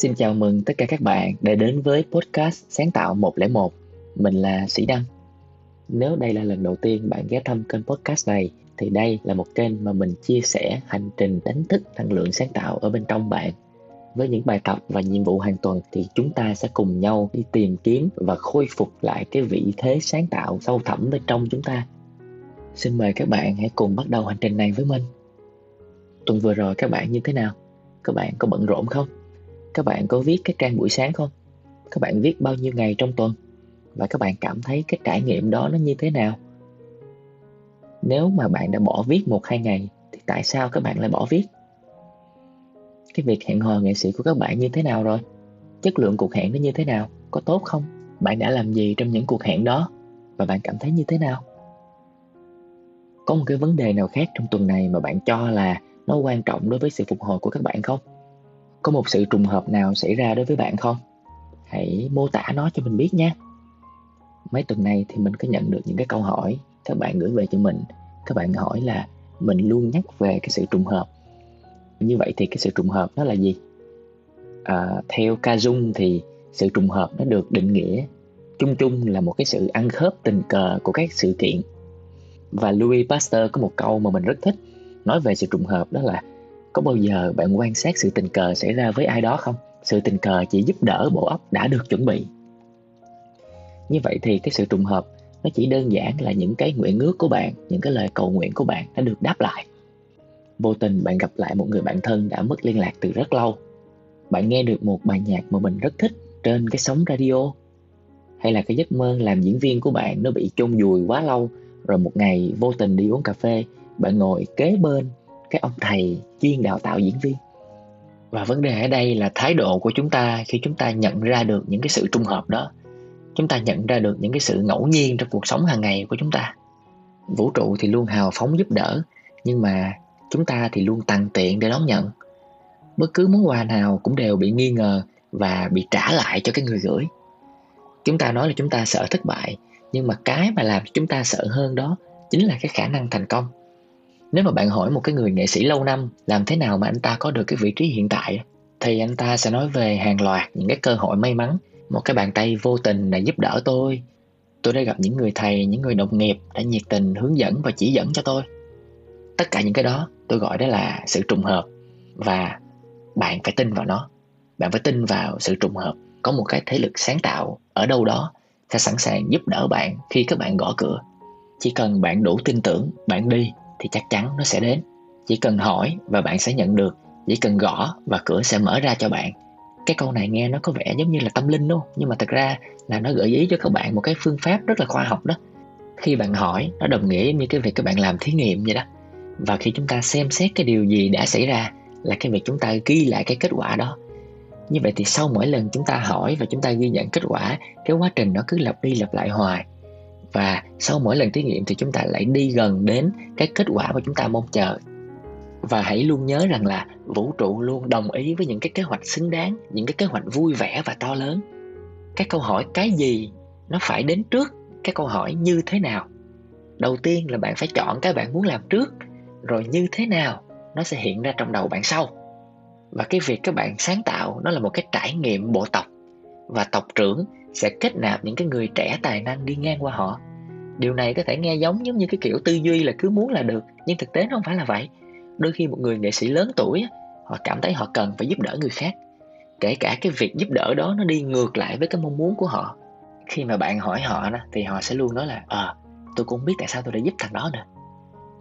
Xin chào mừng tất cả các bạn đã đến với podcast Sáng tạo 101. Mình là Sĩ Đăng. Nếu đây là lần đầu tiên bạn ghé thăm kênh podcast này, thì đây là một kênh mà mình chia sẻ hành trình đánh thức năng lượng sáng tạo ở bên trong bạn. Với những bài tập và nhiệm vụ hàng tuần thì chúng ta sẽ cùng nhau đi tìm kiếm và khôi phục lại cái vị thế sáng tạo sâu thẳm bên trong chúng ta. Xin mời các bạn hãy cùng bắt đầu hành trình này với mình. Tuần vừa rồi các bạn như thế nào? Các bạn có bận rộn không? Các bạn có viết cái trang buổi sáng không? Các bạn viết bao nhiêu ngày trong tuần? Và các bạn cảm thấy cái trải nghiệm đó nó như thế nào? Nếu mà bạn đã bỏ viết một hai ngày, thì tại sao các bạn lại bỏ viết? Cái việc hẹn hò nghệ sĩ của các bạn như thế nào rồi? Chất lượng cuộc hẹn nó như thế nào? Có tốt không? Bạn đã làm gì trong những cuộc hẹn đó? Và bạn cảm thấy như thế nào? Có một cái vấn đề nào khác trong tuần này mà bạn cho là nó quan trọng đối với sự phục hồi của các bạn không? Có một sự trùng hợp nào xảy ra đối với bạn không? Hãy mô tả nó cho mình biết nhé mấy tuần này thì mình có nhận được những cái câu hỏi các bạn gửi về cho mình. Các bạn hỏi là mình luôn nhắc về cái sự trùng hợp. Như vậy thì cái sự trùng hợp nó là gì? À, theo ca dung thì sự trùng hợp nó được định nghĩa chung chung là một cái sự ăn khớp tình cờ của các sự kiện. Và Louis Pasteur có một câu mà mình rất thích nói về sự trùng hợp đó là có bao giờ bạn quan sát sự tình cờ xảy ra với ai đó không? Sự tình cờ chỉ giúp đỡ bộ óc đã được chuẩn bị. Như vậy thì cái sự trùng hợp, nó chỉ đơn giản là những cái nguyện ước của bạn, những cái lời cầu nguyện của bạn đã được đáp lại. Vô tình bạn gặp lại một người bạn thân đã mất liên lạc từ rất lâu. Bạn nghe được một bài nhạc mà mình rất thích trên cái sóng radio. Hay là cái giấc mơ làm diễn viên của bạn nó bị chôn vùi quá lâu, rồi một ngày vô tình đi uống cà phê, bạn ngồi kế bên cái ông thầy chuyên đào tạo diễn viên. Và vấn đề ở đây là thái độ của chúng ta khi chúng ta nhận ra được những cái sự trung hợp đó. Chúng ta nhận ra được những cái sự ngẫu nhiên trong cuộc sống hàng ngày của chúng ta. Vũ trụ thì luôn hào phóng giúp đỡ, nhưng mà chúng ta thì luôn tàn tiện để đón nhận. Bất cứ món quà nào cũng đều bị nghi ngờ và bị trả lại cho cái người gửi. Chúng ta nói là chúng ta sợ thất bại, nhưng mà cái mà làm chúng ta sợ hơn đó chính là cái khả năng thành công nếu mà bạn hỏi một cái người nghệ sĩ lâu năm, làm thế nào mà anh ta có được cái vị trí hiện tại thì anh ta sẽ nói về hàng loạt những cái cơ hội may mắn. Một cái bàn tay vô tình đã giúp đỡ tôi. Tôi đã gặp những người thầy, những người đồng nghiệp đã nhiệt tình hướng dẫn và chỉ dẫn cho tôi. Tất cả những cái đó tôi gọi đó là sự trùng hợp và bạn phải tin vào nó. Bạn phải tin vào sự trùng hợp. Có một cái thế lực sáng tạo ở đâu đó sẽ sẵn sàng giúp đỡ bạn khi các bạn gõ cửa. Chỉ cần bạn đủ tin tưởng, bạn đi thì chắc chắn nó sẽ đến. Chỉ cần hỏi và bạn sẽ nhận được. Chỉ cần gõ và cửa sẽ mở ra cho bạn. Cái câu này nghe nó có vẻ giống như là tâm linh đúng không nhưng mà thật ra là nó gợi ý cho các bạn một cái phương pháp rất là khoa học đó. Khi bạn hỏi, nó đồng nghĩa như cái việc các bạn làm thí nghiệm vậy đó. Và khi chúng ta xem xét cái điều gì đã xảy ra là cái việc chúng ta ghi lại cái kết quả đó. Như vậy thì sau mỗi lần chúng ta hỏi và chúng ta ghi nhận kết quả, cái quá trình nó cứ lặp đi lặp lại hoài và sau mỗi lần thí nghiệm thì chúng ta lại đi gần đến cái kết quả mà chúng ta mong chờ. Và hãy luôn nhớ rằng là vũ trụ luôn đồng ý với những cái kế hoạch xứng đáng, những cái kế hoạch vui vẻ và to lớn. Cái câu hỏi cái gì nó phải đến trước cái câu hỏi như thế nào? Đầu tiên là bạn phải chọn cái bạn muốn làm trước, rồi như thế nào nó sẽ hiện ra trong đầu bạn sau. Và cái việc các bạn sáng tạo nó là một cái trải nghiệm bộ tộc. Và tộc trưởng sẽ kết nạp những cái người trẻ tài năng đi ngang qua họ. Điều này có thể nghe giống giống như cái kiểu tư duy là cứ muốn là được nhưng thực tế nó không phải là vậy. Đôi khi một người nghệ sĩ lớn tuổi họ cảm thấy họ cần phải giúp đỡ người khác. Kể cả cái việc giúp đỡ đó nó đi ngược lại với cái mong muốn của họ. Khi mà bạn hỏi họ thì họ sẽ luôn nói là ờ à, tôi cũng biết tại sao tôi đã giúp thằng đó nè.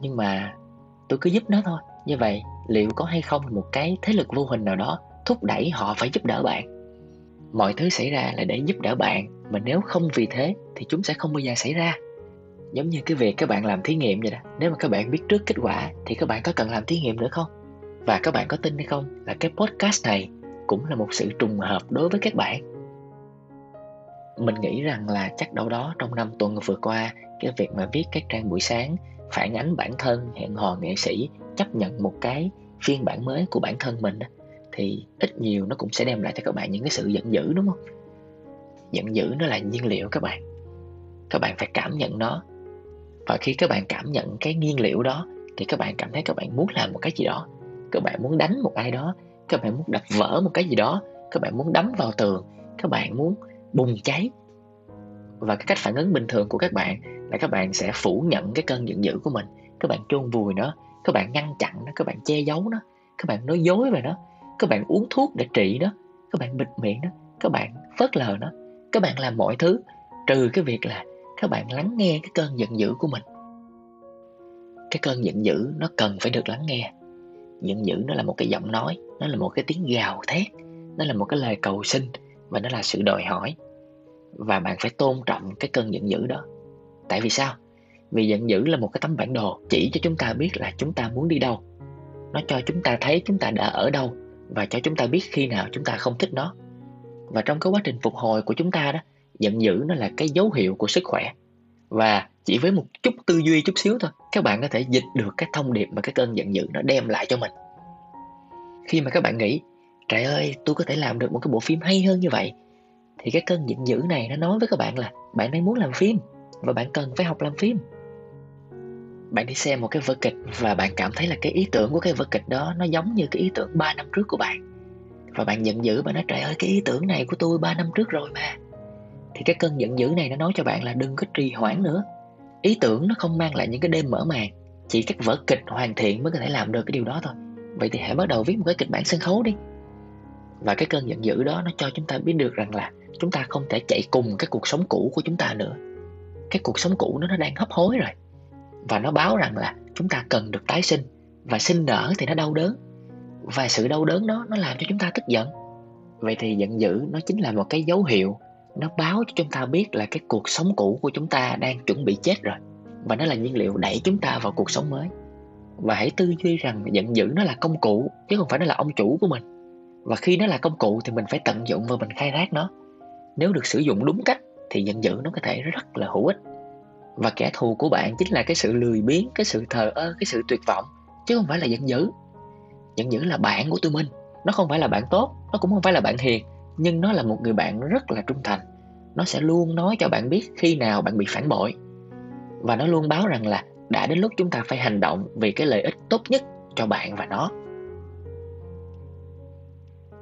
nhưng mà tôi cứ giúp nó thôi. Như vậy liệu có hay không một cái thế lực vô hình nào đó thúc đẩy họ phải giúp đỡ bạn? Mọi thứ xảy ra là để giúp đỡ bạn, mà nếu không vì thế thì chúng sẽ không bao giờ xảy ra. Giống như cái việc các bạn làm thí nghiệm vậy đó, nếu mà các bạn biết trước kết quả thì các bạn có cần làm thí nghiệm nữa không? Và các bạn có tin hay không là cái podcast này cũng là một sự trùng hợp đối với các bạn? Mình nghĩ rằng là chắc đâu đó trong năm tuần vừa qua, cái việc mà viết các trang buổi sáng, phản ánh bản thân, hẹn hò nghệ sĩ, chấp nhận một cái phiên bản mới của bản thân mình đó thì ít nhiều nó cũng sẽ đem lại cho các bạn những cái sự giận dữ, đúng không? Giận dữ nó là nhiên liệu các bạn. Các bạn phải cảm nhận nó. Và khi các bạn cảm nhận cái nhiên liệu đó, thì các bạn cảm thấy các bạn muốn làm một cái gì đó. Các bạn muốn đánh một ai đó. Các bạn muốn đập vỡ một cái gì đó. Các bạn muốn đấm vào tường. Các bạn muốn bùng cháy. Và cái cách phản ứng bình thường của các bạn là các bạn sẽ phủ nhận cái cơn giận dữ của mình. Các bạn chôn vùi nó. Các bạn ngăn chặn nó. Các bạn che giấu nó. Các bạn nói dối về nó các bạn uống thuốc để trị nó. Các bạn bịt miệng nó. Các bạn phớt lờ nó. Các bạn làm mọi thứ. Trừ cái việc là các bạn lắng nghe cái cơn giận dữ của mình. Cái cơn giận dữ nó cần phải được lắng nghe. Giận dữ nó là một cái giọng nói. Nó là một cái tiếng gào thét. Nó là một cái lời cầu xin và nó là sự đòi hỏi. Và bạn phải tôn trọng cái cơn giận dữ đó. Tại vì sao? Vì giận dữ là một cái tấm bản đồ chỉ cho chúng ta biết là chúng ta muốn đi đâu. Nó cho chúng ta thấy chúng ta đã ở đâu và cho chúng ta biết khi nào chúng ta không thích nó. Và trong cái quá trình phục hồi của chúng ta đó, giận dữ nó là cái dấu hiệu của sức khỏe. Và chỉ với một chút tư duy chút xíu thôi, các bạn có thể dịch được cái thông điệp mà cái cơn giận dữ nó đem lại cho mình. Khi mà các bạn nghĩ, trời ơi, tôi có thể làm được một cái bộ phim hay hơn như vậy, thì cái cơn giận dữ này nó nói với các bạn là, bạn đang muốn làm phim và bạn cần phải học làm phim bạn đi xem một cái vở kịch và bạn cảm thấy là cái ý tưởng của cái vở kịch đó nó giống như cái ý tưởng 3 năm trước của bạn. Và bạn giận dữ và nói, trời ơi, cái ý tưởng này của tôi 3 năm trước rồi mà. Thì cái cơn giận dữ này nó nói cho bạn là đừng có trì hoãn nữa. Ý tưởng nó không mang lại những cái đêm mở màn, chỉ các vở kịch hoàn thiện mới có thể làm được cái điều đó thôi. Vậy thì hãy bắt đầu viết một cái kịch bản sân khấu đi. Và cái cơn giận dữ đó nó cho chúng ta biết được rằng là chúng ta không thể chạy cùng cái cuộc sống cũ của chúng ta nữa. Cái cuộc sống cũ nó nó đang hấp hối rồi và nó báo rằng là chúng ta cần được tái sinh. Và sinh nở thì nó đau đớn. Và sự đau đớn đó nó làm cho chúng ta tức giận. Vậy thì giận dữ nó chính là một cái dấu hiệu. Nó báo cho chúng ta biết là cái cuộc sống cũ của chúng ta đang chuẩn bị chết rồi. Và nó là nhiên liệu đẩy chúng ta vào cuộc sống mới. Và hãy tư duy rằng giận dữ nó là công cụ, chứ không phải nó là ông chủ của mình. Và khi nó là công cụ thì mình phải tận dụng và mình khai thác nó. Nếu được sử dụng đúng cách thì giận dữ nó có thể rất là hữu ích và kẻ thù của bạn chính là cái sự lười biếng, cái sự thờ ơ, cái sự tuyệt vọng, chứ không phải là giận dữ. Giận dữ là bạn của tụi mình. Nó không phải là bạn tốt, nó cũng không phải là bạn hiền, nhưng nó là một người bạn rất là trung thành. Nó sẽ luôn nói cho bạn biết khi nào bạn bị phản bội. Và nó luôn báo rằng là đã đến lúc chúng ta phải hành động vì cái lợi ích tốt nhất cho bạn và nó.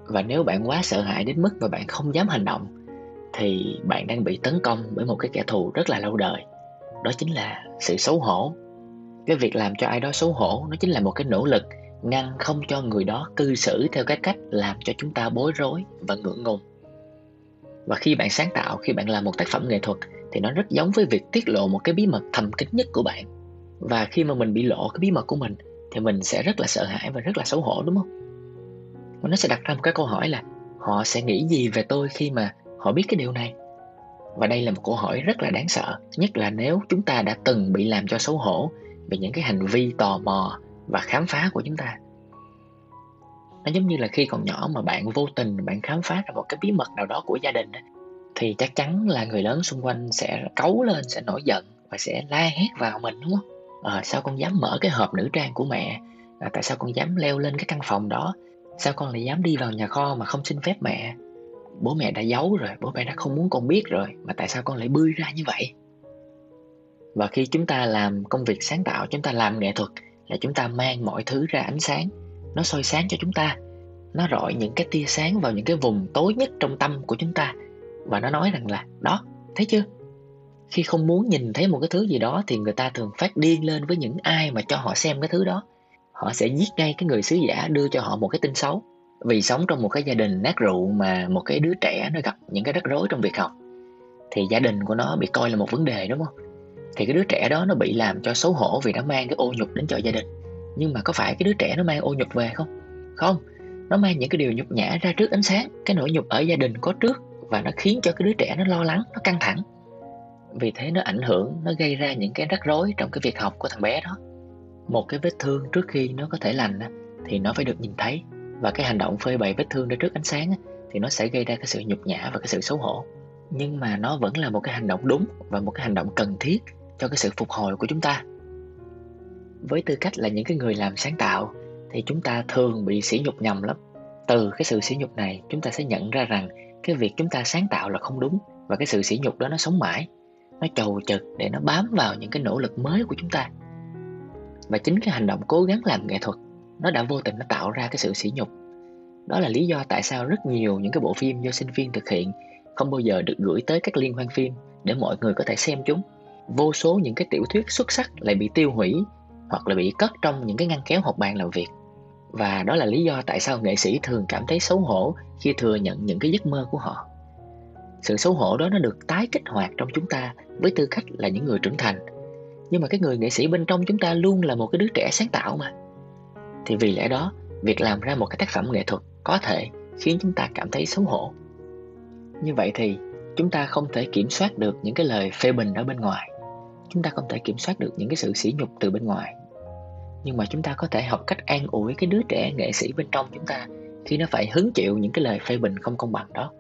Và nếu bạn quá sợ hãi đến mức mà bạn không dám hành động, thì bạn đang bị tấn công bởi một cái kẻ thù rất là lâu đời đó chính là sự xấu hổ. Cái việc làm cho ai đó xấu hổ, nó chính là một cái nỗ lực ngăn không cho người đó cư xử theo cái cách làm cho chúng ta bối rối và ngượng ngùng. Và khi bạn sáng tạo, khi bạn làm một tác phẩm nghệ thuật, thì nó rất giống với việc tiết lộ một cái bí mật thầm kín nhất của bạn. Và khi mà mình bị lộ cái bí mật của mình, thì mình sẽ rất là sợ hãi và rất là xấu hổ, đúng không? Và nó sẽ đặt ra một cái câu hỏi là, họ sẽ nghĩ gì về tôi khi mà họ biết cái điều này? Và đây là một câu hỏi rất là đáng sợ nhất là nếu chúng ta đã từng bị làm cho xấu hổ về những cái hành vi tò mò và khám phá của chúng ta. Nó giống như là khi còn nhỏ mà bạn vô tình bạn khám phá ra một cái bí mật nào đó của gia đình thì chắc chắn là người lớn xung quanh sẽ cấu lên sẽ nổi giận và sẽ la hét vào mình đúng không? À, sao con dám mở cái hộp nữ trang của mẹ? À, tại sao con dám leo lên cái căn phòng đó? Sao con lại dám đi vào nhà kho mà không xin phép mẹ? Bố mẹ đã giấu rồi, bố mẹ đã không muốn con biết rồi, mà tại sao con lại bươi ra như vậy? Và khi chúng ta làm công việc sáng tạo, chúng ta làm nghệ thuật là chúng ta mang mọi thứ ra ánh sáng, nó soi sáng cho chúng ta. Nó rọi những cái tia sáng vào những cái vùng tối nhất trong tâm của chúng ta. Và nó nói rằng là, đó, thấy chưa? Khi không muốn nhìn thấy một cái thứ gì đó thì người ta thường phát điên lên với những ai mà cho họ xem cái thứ đó. Họ sẽ giết ngay cái người sứ giả đưa cho họ một cái tin xấu vì sống trong một cái gia đình nát rượu mà một cái đứa trẻ nó gặp những cái rắc rối trong việc học, thì gia đình của nó bị coi là một vấn đề, đúng không? Thì cái đứa trẻ đó nó bị làm cho xấu hổ vì nó mang cái ô nhục đến cho gia đình. Nhưng mà có phải cái đứa trẻ nó mang ô nhục về không? Không. Nó mang những cái điều nhục nhã ra trước ánh sáng. Cái nỗi nhục ở gia đình có trước và nó khiến cho cái đứa trẻ nó lo lắng, nó căng thẳng. Vì thế nó ảnh hưởng, nó gây ra những cái rắc rối trong cái việc học của thằng bé đó. Một cái vết thương trước khi nó có thể lành thì nó phải được nhìn thấy và cái hành động phơi bày vết thương ra trước ánh sáng thì nó sẽ gây ra cái sự nhục nhã và cái sự xấu hổ. Nhưng mà nó vẫn là một cái hành động đúng và một cái hành động cần thiết cho cái sự phục hồi của chúng ta. Với tư cách là những cái người làm sáng tạo, thì chúng ta thường bị sỉ nhục nhầm lắm. Từ cái sự sỉ nhục này, chúng ta sẽ nhận ra rằng cái việc chúng ta sáng tạo là không đúng và cái sự sỉ nhục đó nó sống mãi. Nó trầu trực để nó bám vào những cái nỗ lực mới của chúng ta. Và chính cái hành động cố gắng làm nghệ thuật nó đã vô tình nó tạo ra cái sự sỉ nhục. Đó là lý do tại sao rất nhiều những cái bộ phim do sinh viên thực hiện không bao giờ được gửi tới các liên hoan phim để mọi người có thể xem chúng. Vô số những cái tiểu thuyết xuất sắc lại bị tiêu hủy hoặc là bị cất trong những cái ngăn kéo hộp bàn làm việc. Và đó là lý do tại sao nghệ sĩ thường cảm thấy xấu hổ khi thừa nhận những cái giấc mơ của họ. Sự xấu hổ đó nó được tái kích hoạt trong chúng ta với tư cách là những người trưởng thành. Nhưng mà cái người nghệ sĩ bên trong chúng ta luôn là một cái đứa trẻ sáng tạo mà thì vì lẽ đó, việc làm ra một cái tác phẩm nghệ thuật có thể khiến chúng ta cảm thấy xấu hổ. Như vậy thì, chúng ta không thể kiểm soát được những cái lời phê bình ở bên ngoài. Chúng ta không thể kiểm soát được những cái sự sỉ nhục từ bên ngoài. Nhưng mà chúng ta có thể học cách an ủi cái đứa trẻ nghệ sĩ bên trong chúng ta khi nó phải hứng chịu những cái lời phê bình không công bằng đó.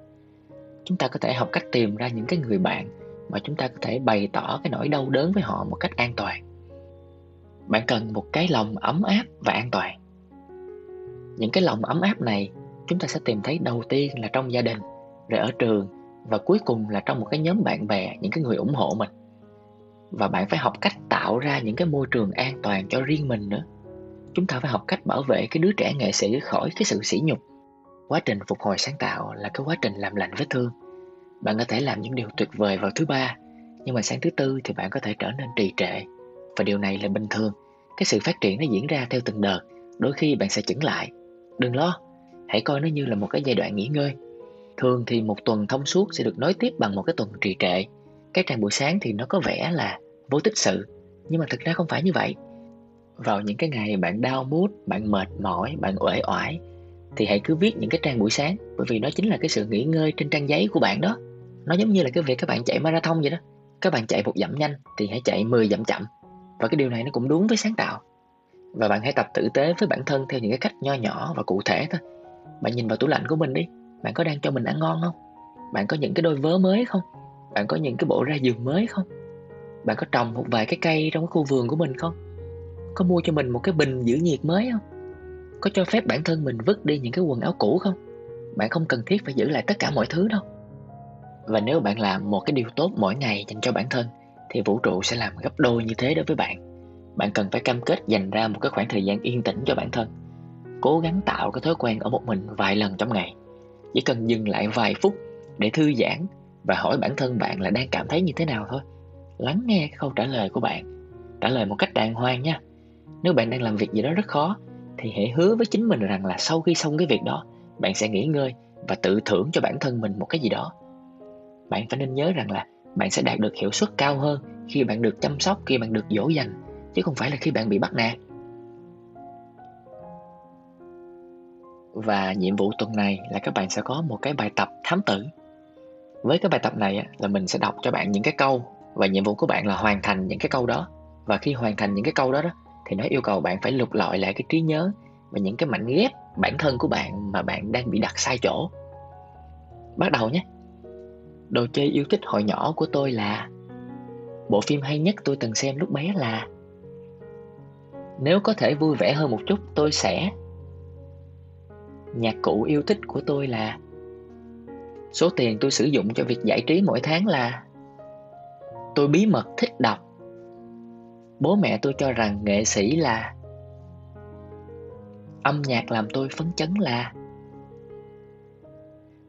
Chúng ta có thể học cách tìm ra những cái người bạn mà chúng ta có thể bày tỏ cái nỗi đau đớn với họ một cách an toàn bạn cần một cái lòng ấm áp và an toàn. Những cái lòng ấm áp này, chúng ta sẽ tìm thấy đầu tiên là trong gia đình, rồi ở trường, và cuối cùng là trong một cái nhóm bạn bè, những cái người ủng hộ mình. Và bạn phải học cách tạo ra những cái môi trường an toàn cho riêng mình nữa. Chúng ta phải học cách bảo vệ cái đứa trẻ nghệ sĩ khỏi cái sự sỉ nhục. Quá trình phục hồi sáng tạo là cái quá trình làm lành vết thương. Bạn có thể làm những điều tuyệt vời vào thứ ba, nhưng mà sáng thứ tư thì bạn có thể trở nên trì trệ. Và điều này là bình thường cái sự phát triển nó diễn ra theo từng đợt, đôi khi bạn sẽ chững lại. Đừng lo, hãy coi nó như là một cái giai đoạn nghỉ ngơi. Thường thì một tuần thông suốt sẽ được nối tiếp bằng một cái tuần trì trệ. Cái trang buổi sáng thì nó có vẻ là vô tích sự, nhưng mà thực ra không phải như vậy. Vào những cái ngày bạn đau mút bạn mệt mỏi, bạn uể oải, thì hãy cứ viết những cái trang buổi sáng, bởi vì nó chính là cái sự nghỉ ngơi trên trang giấy của bạn đó. Nó giống như là cái việc các bạn chạy marathon vậy đó. Các bạn chạy một dặm nhanh thì hãy chạy 10 dặm chậm và cái điều này nó cũng đúng với sáng tạo. Và bạn hãy tập tử tế với bản thân theo những cái cách nho nhỏ và cụ thể thôi. Bạn nhìn vào tủ lạnh của mình đi, bạn có đang cho mình ăn ngon không? Bạn có những cái đôi vớ mới không? Bạn có những cái bộ ra giường mới không? Bạn có trồng một vài cái cây trong cái khu vườn của mình không? Có mua cho mình một cái bình giữ nhiệt mới không? Có cho phép bản thân mình vứt đi những cái quần áo cũ không? Bạn không cần thiết phải giữ lại tất cả mọi thứ đâu. Và nếu bạn làm một cái điều tốt mỗi ngày dành cho bản thân thì vũ trụ sẽ làm gấp đôi như thế đối với bạn. Bạn cần phải cam kết dành ra một cái khoảng thời gian yên tĩnh cho bản thân, cố gắng tạo cái thói quen ở một mình vài lần trong ngày. Chỉ cần dừng lại vài phút để thư giãn và hỏi bản thân bạn là đang cảm thấy như thế nào thôi. Lắng nghe cái câu trả lời của bạn. Trả lời một cách đàng hoàng nha. Nếu bạn đang làm việc gì đó rất khó, thì hãy hứa với chính mình rằng là sau khi xong cái việc đó, bạn sẽ nghỉ ngơi và tự thưởng cho bản thân mình một cái gì đó. Bạn phải nên nhớ rằng là bạn sẽ đạt được hiệu suất cao hơn khi bạn được chăm sóc, khi bạn được dỗ dành, chứ không phải là khi bạn bị bắt nạt. Và nhiệm vụ tuần này là các bạn sẽ có một cái bài tập thám tử. Với cái bài tập này là mình sẽ đọc cho bạn những cái câu và nhiệm vụ của bạn là hoàn thành những cái câu đó. Và khi hoàn thành những cái câu đó đó, thì nó yêu cầu bạn phải lục lọi lại cái trí nhớ và những cái mảnh ghép bản thân của bạn mà bạn đang bị đặt sai chỗ. Bắt đầu nhé đồ chơi yêu thích hồi nhỏ của tôi là. Bộ phim hay nhất tôi từng xem lúc bé là. Nếu có thể vui vẻ hơn một chút, tôi sẽ. Nhạc cụ yêu thích của tôi là. Số tiền tôi sử dụng cho việc giải trí mỗi tháng là. Tôi bí mật thích đọc. Bố mẹ tôi cho rằng nghệ sĩ là. Âm nhạc làm tôi phấn chấn là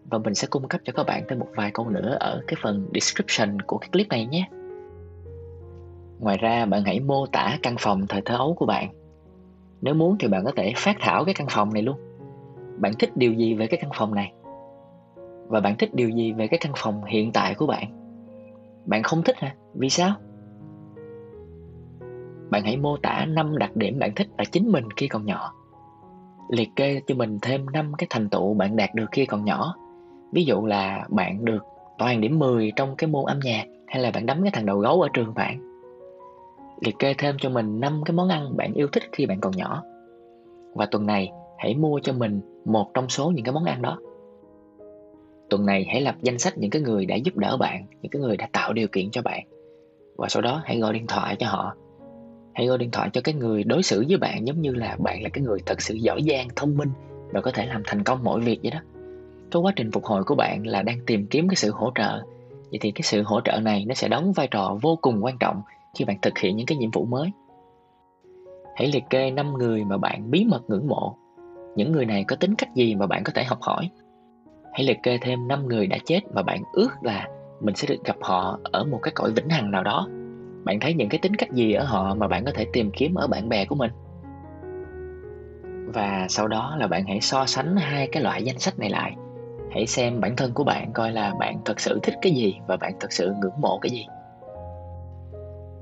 và mình sẽ cung cấp cho các bạn thêm một vài câu nữa ở cái phần description của cái clip này nhé. Ngoài ra, bạn hãy mô tả căn phòng thời thơ ấu của bạn. Nếu muốn thì bạn có thể phát thảo cái căn phòng này luôn. Bạn thích điều gì về cái căn phòng này? Và bạn thích điều gì về cái căn phòng hiện tại của bạn? Bạn không thích hả? Vì sao? Bạn hãy mô tả năm đặc điểm bạn thích ở chính mình khi còn nhỏ. Liệt kê cho mình thêm năm cái thành tựu bạn đạt được khi còn nhỏ ví dụ là bạn được toàn điểm 10 trong cái môn âm nhạc, hay là bạn đấm cái thằng đầu gấu ở trường bạn? Liệt kê thêm cho mình năm cái món ăn bạn yêu thích khi bạn còn nhỏ. Và tuần này, hãy mua cho mình một trong số những cái món ăn đó. Tuần này hãy lập danh sách những cái người đã giúp đỡ bạn, những cái người đã tạo điều kiện cho bạn. Và sau đó hãy gọi điện thoại cho họ. Hãy gọi điện thoại cho cái người đối xử với bạn giống như là bạn là cái người thật sự giỏi giang, thông minh và có thể làm thành công mọi việc vậy đó cái quá trình phục hồi của bạn là đang tìm kiếm cái sự hỗ trợ. Vậy thì cái sự hỗ trợ này nó sẽ đóng vai trò vô cùng quan trọng khi bạn thực hiện những cái nhiệm vụ mới. Hãy liệt kê năm người mà bạn bí mật ngưỡng mộ. Những người này có tính cách gì mà bạn có thể học hỏi? Hãy liệt kê thêm 5 người đã chết mà bạn ước là mình sẽ được gặp họ ở một cái cõi vĩnh hằng nào đó. Bạn thấy những cái tính cách gì ở họ mà bạn có thể tìm kiếm ở bạn bè của mình? Và sau đó là bạn hãy so sánh hai cái loại danh sách này lại hãy xem bản thân của bạn coi là bạn thật sự thích cái gì và bạn thật sự ngưỡng mộ cái gì.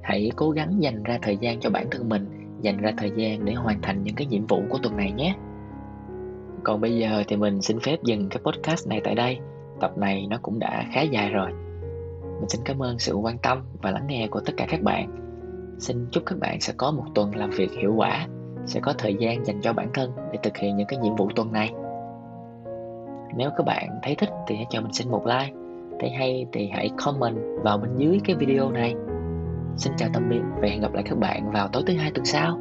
Hãy cố gắng dành ra thời gian cho bản thân mình, dành ra thời gian để hoàn thành những cái nhiệm vụ của tuần này nhé. Còn bây giờ thì mình xin phép dừng cái podcast này tại đây. Tập này nó cũng đã khá dài rồi. Mình xin cảm ơn sự quan tâm và lắng nghe của tất cả các bạn. Xin chúc các bạn sẽ có một tuần làm việc hiệu quả, sẽ có thời gian dành cho bản thân để thực hiện những cái nhiệm vụ tuần này nếu các bạn thấy thích thì hãy cho mình xin một like. Thấy hay thì hãy comment vào bên dưới cái video này. Xin chào tạm biệt và hẹn gặp lại các bạn vào tối thứ hai tuần sau.